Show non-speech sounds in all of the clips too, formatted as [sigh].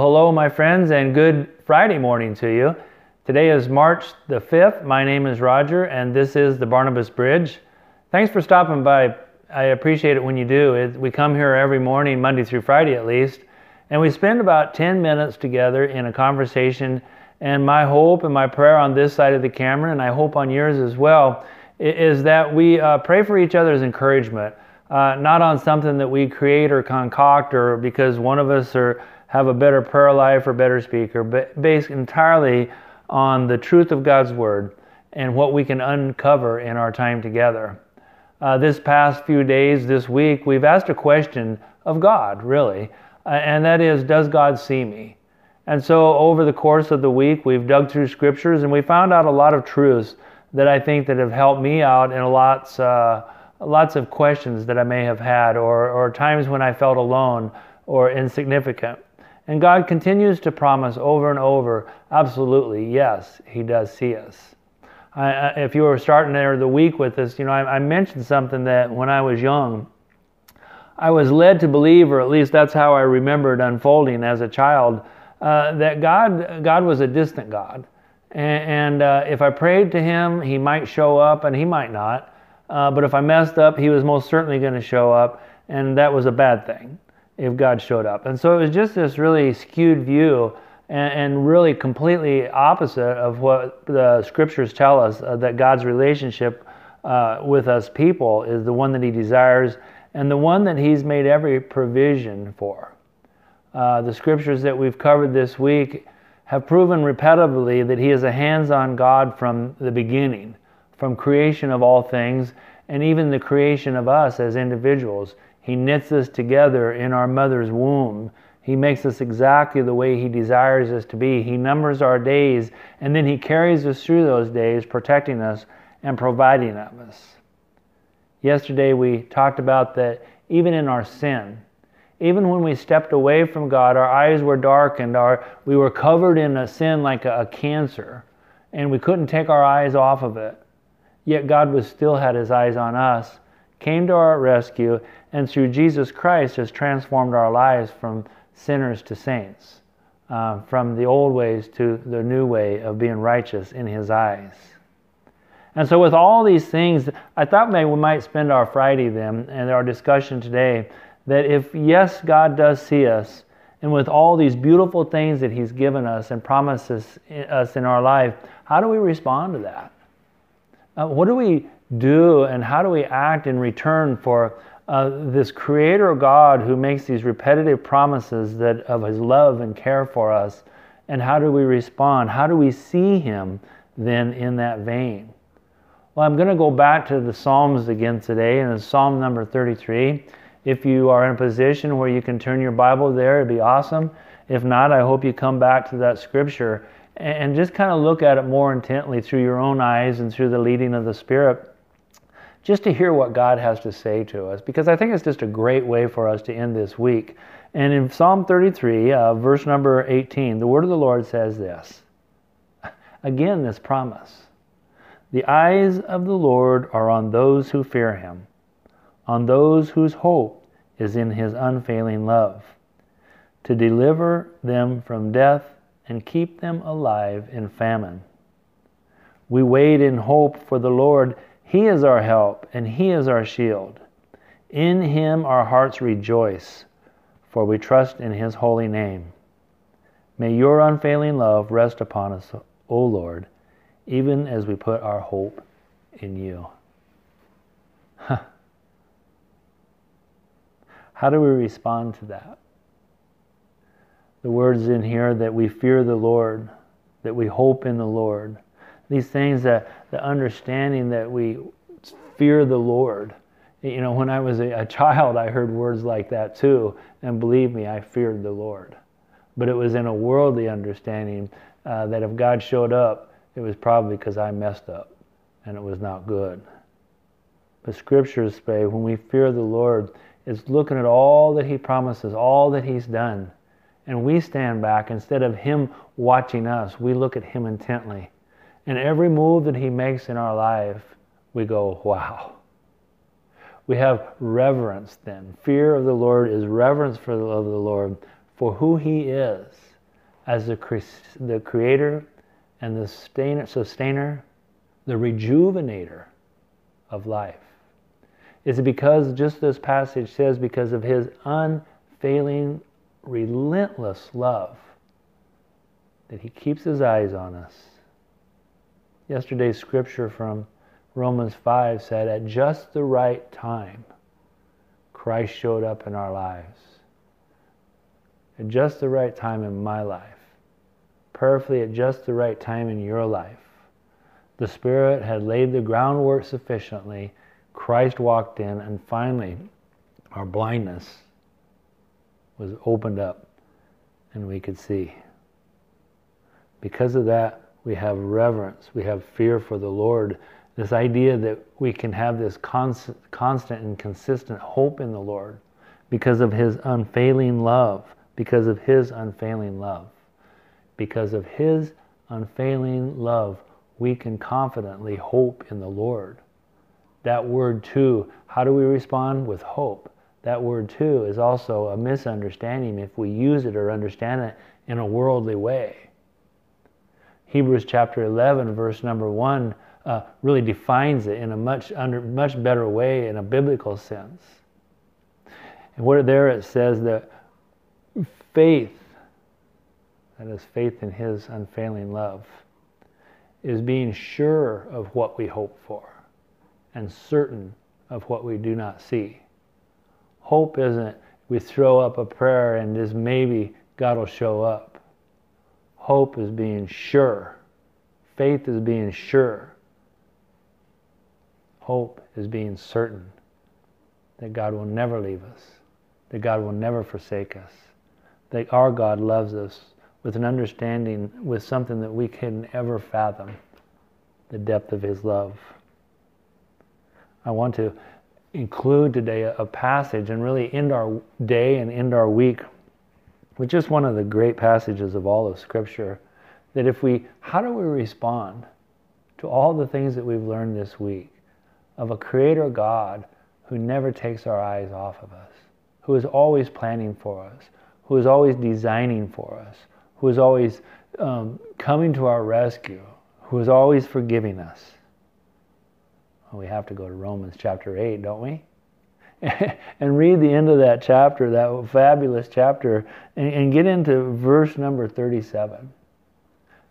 Well, hello, my friends, and good Friday morning to you. Today is March the 5th. My name is Roger, and this is the Barnabas Bridge. Thanks for stopping by. I appreciate it when you do. It, we come here every morning, Monday through Friday at least, and we spend about 10 minutes together in a conversation. And my hope and my prayer on this side of the camera, and I hope on yours as well, is that we uh, pray for each other's encouragement, uh, not on something that we create or concoct or because one of us are have a better prayer life or better speaker, but based entirely on the truth of God's Word and what we can uncover in our time together. Uh, this past few days, this week, we've asked a question of God, really, uh, and that is Does God see me? And so, over the course of the week, we've dug through scriptures and we found out a lot of truths that I think that have helped me out in lots, uh, lots of questions that I may have had, or, or times when I felt alone or insignificant. And God continues to promise over and over, absolutely, yes, He does see us. I, if you were starting there the week with this, you know, I, I mentioned something that when I was young, I was led to believe, or at least that's how I remembered unfolding as a child, uh, that God, God was a distant God. And, and uh, if I prayed to Him, He might show up and He might not. Uh, but if I messed up, He was most certainly going to show up, and that was a bad thing if God showed up. And so it was just this really skewed view and, and really completely opposite of what the scriptures tell us uh, that God's relationship uh, with us people is the one that He desires and the one that He's made every provision for. Uh, the scriptures that we've covered this week have proven repetitively that He is a hands on God from the beginning, from creation of all things, and even the creation of us as individuals. He knits us together in our mother's womb. He makes us exactly the way He desires us to be. He numbers our days, and then He carries us through those days, protecting us and providing of us. Yesterday, we talked about that even in our sin, even when we stepped away from God, our eyes were darkened, our, we were covered in a sin like a, a cancer, and we couldn't take our eyes off of it. Yet God was still had His eyes on us came to our rescue, and through Jesus Christ has transformed our lives from sinners to saints, uh, from the old ways to the new way of being righteous in His eyes. And so, with all these things, I thought maybe we might spend our Friday then and our discussion today that if, yes, God does see us, and with all these beautiful things that He's given us and promises us in our life, how do we respond to that? Uh, what do we do and how do we act in return for uh, this creator God who makes these repetitive promises that of his love and care for us? And how do we respond? How do we see him then in that vein? Well i'm going to go back to the psalms again today and it's psalm number 33 if you are in a position where you can turn your bible there it'd be awesome. If not i hope you come back to that scripture and just kind of look at it more intently through your own eyes and through the leading of the spirit just to hear what God has to say to us, because I think it's just a great way for us to end this week. And in Psalm 33, uh, verse number 18, the word of the Lord says this [laughs] again, this promise The eyes of the Lord are on those who fear him, on those whose hope is in his unfailing love, to deliver them from death and keep them alive in famine. We wait in hope for the Lord he is our help and He is our shield. In Him our hearts rejoice, for we trust in His holy name. May your unfailing love rest upon us, O Lord, even as we put our hope in you. [laughs] How do we respond to that? The words in here that we fear the Lord, that we hope in the Lord these things that the understanding that we fear the Lord. You know, when I was a, a child, I heard words like that too, and believe me, I feared the Lord. But it was in a worldly understanding uh, that if God showed up, it was probably because I messed up and it was not good. But scriptures say when we fear the Lord, it's looking at all that He promises, all that He's done. And we stand back instead of Him watching us, we look at Him intently and every move that He makes in our life, we go, wow. We have reverence then. Fear of the Lord is reverence for the love of the Lord for who He is as the, the creator and the sustainer, sustainer, the rejuvenator of life? Is it because, just this passage says, because of His unfailing, relentless love that He keeps His eyes on us? Yesterday's scripture from Romans 5 said, At just the right time, Christ showed up in our lives. At just the right time in my life. Perfectly at just the right time in your life. The Spirit had laid the groundwork sufficiently. Christ walked in, and finally, our blindness was opened up and we could see. Because of that, we have reverence, we have fear for the Lord this idea that we can have this constant, constant and consistent hope in the Lord because of His unfailing love, because of His unfailing love. Because of His unfailing love, we can confidently hope in the Lord. That word, too, how do we respond? With hope. That word, too, is also a misunderstanding if we use it or understand it in a worldly way. Hebrews chapter 11, verse number 1 uh, really defines it in a much under much better way in a biblical sense. And what there it says that faith, that is faith in His unfailing love, is being sure of what we hope for and certain of what we do not see. Hope isn't we throw up a prayer and just maybe God will show up. Hope is being sure. Faith is being sure Hope is being certain that God will never leave us, that God will never forsake us, that our God loves us with an understanding, with something that we can ever fathom the depth of His love. I want to include today a, passage and really end our day and end our week with is one of the great passages of all of Scripture. That if we, how do we respond to all the things that we've learned this week? of a creator God who never takes our eyes off of us, who is always planning for us, who is always designing for us, who is always um, coming to our rescue, who is always forgiving us. Well, we have to go to Romans chapter 8, don't we? [laughs] and read the end of that chapter, that fabulous chapter, and, and get into verse number 37.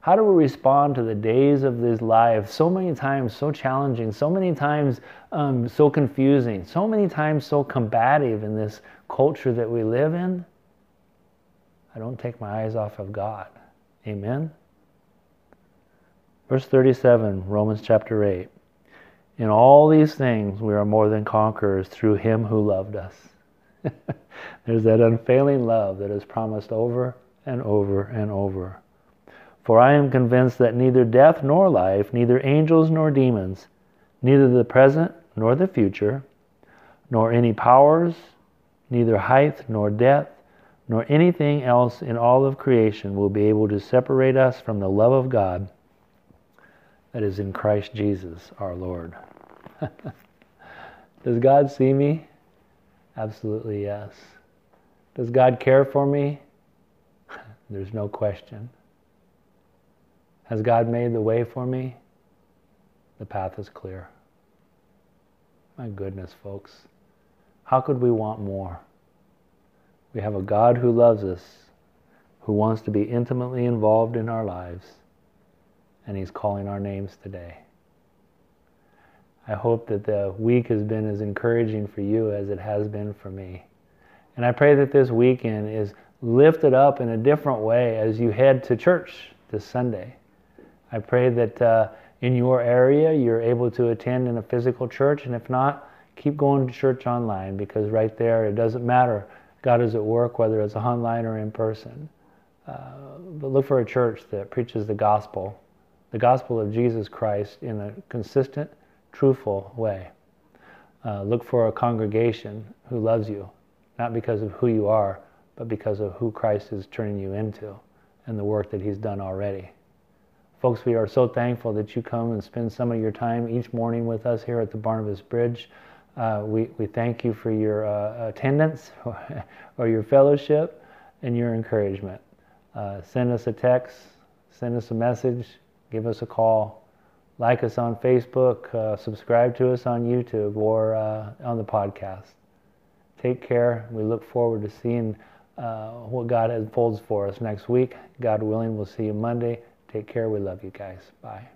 How do we respond to the days of this life? So many times so challenging, so many times um, so confusing, so many times so combative in this culture that we live in. I don't take my eyes off of God. Amen. Verse 37, Romans chapter 8. In all these things we are more than conquerors through him who loved us. [laughs] There's that unfailing love that is promised over and over and over. For I am convinced that neither death nor life, neither angels nor demons, neither the present nor the future, nor any powers, neither height nor depth, nor anything else in all of creation will be able to separate us from the love of God that is in Christ Jesus our Lord. [laughs] Does God see me? Absolutely yes. Does God care for me? [laughs] There's no question. Has God made the way for me? The path is clear. My goodness, folks. How could we want more? We have a God who loves us, who wants to be intimately involved in our lives, and He's calling our names today. I hope that the week has been as encouraging for you as it has been for me. And I pray that this weekend is lifted up in a different way as you head to church this Sunday. I pray that uh, in your area you're able to attend in a physical church, and if not, keep going to church online because right there it doesn't matter. God is at work whether it's online or in person. Uh, but look for a church that preaches the gospel, the gospel of Jesus Christ in a consistent, truthful way. Uh, look for a congregation who loves you, not because of who you are, but because of who Christ is turning you into and the work that He's done already. Folks, we are so thankful that you come and spend some of your time each morning with us here at the Barnabas Bridge. Uh, we, we thank you for your uh, attendance [laughs] or your fellowship. and your encouragement. Uh, send us a text, send us a message, give us a call, like us on Facebook, uh, subscribe to us on YouTube or uh, on the podcast. Take care. We look forward to seeing uh, what God unfolds for us next week. God willing, we'll see you Monday. Take care. We love you guys. Bye.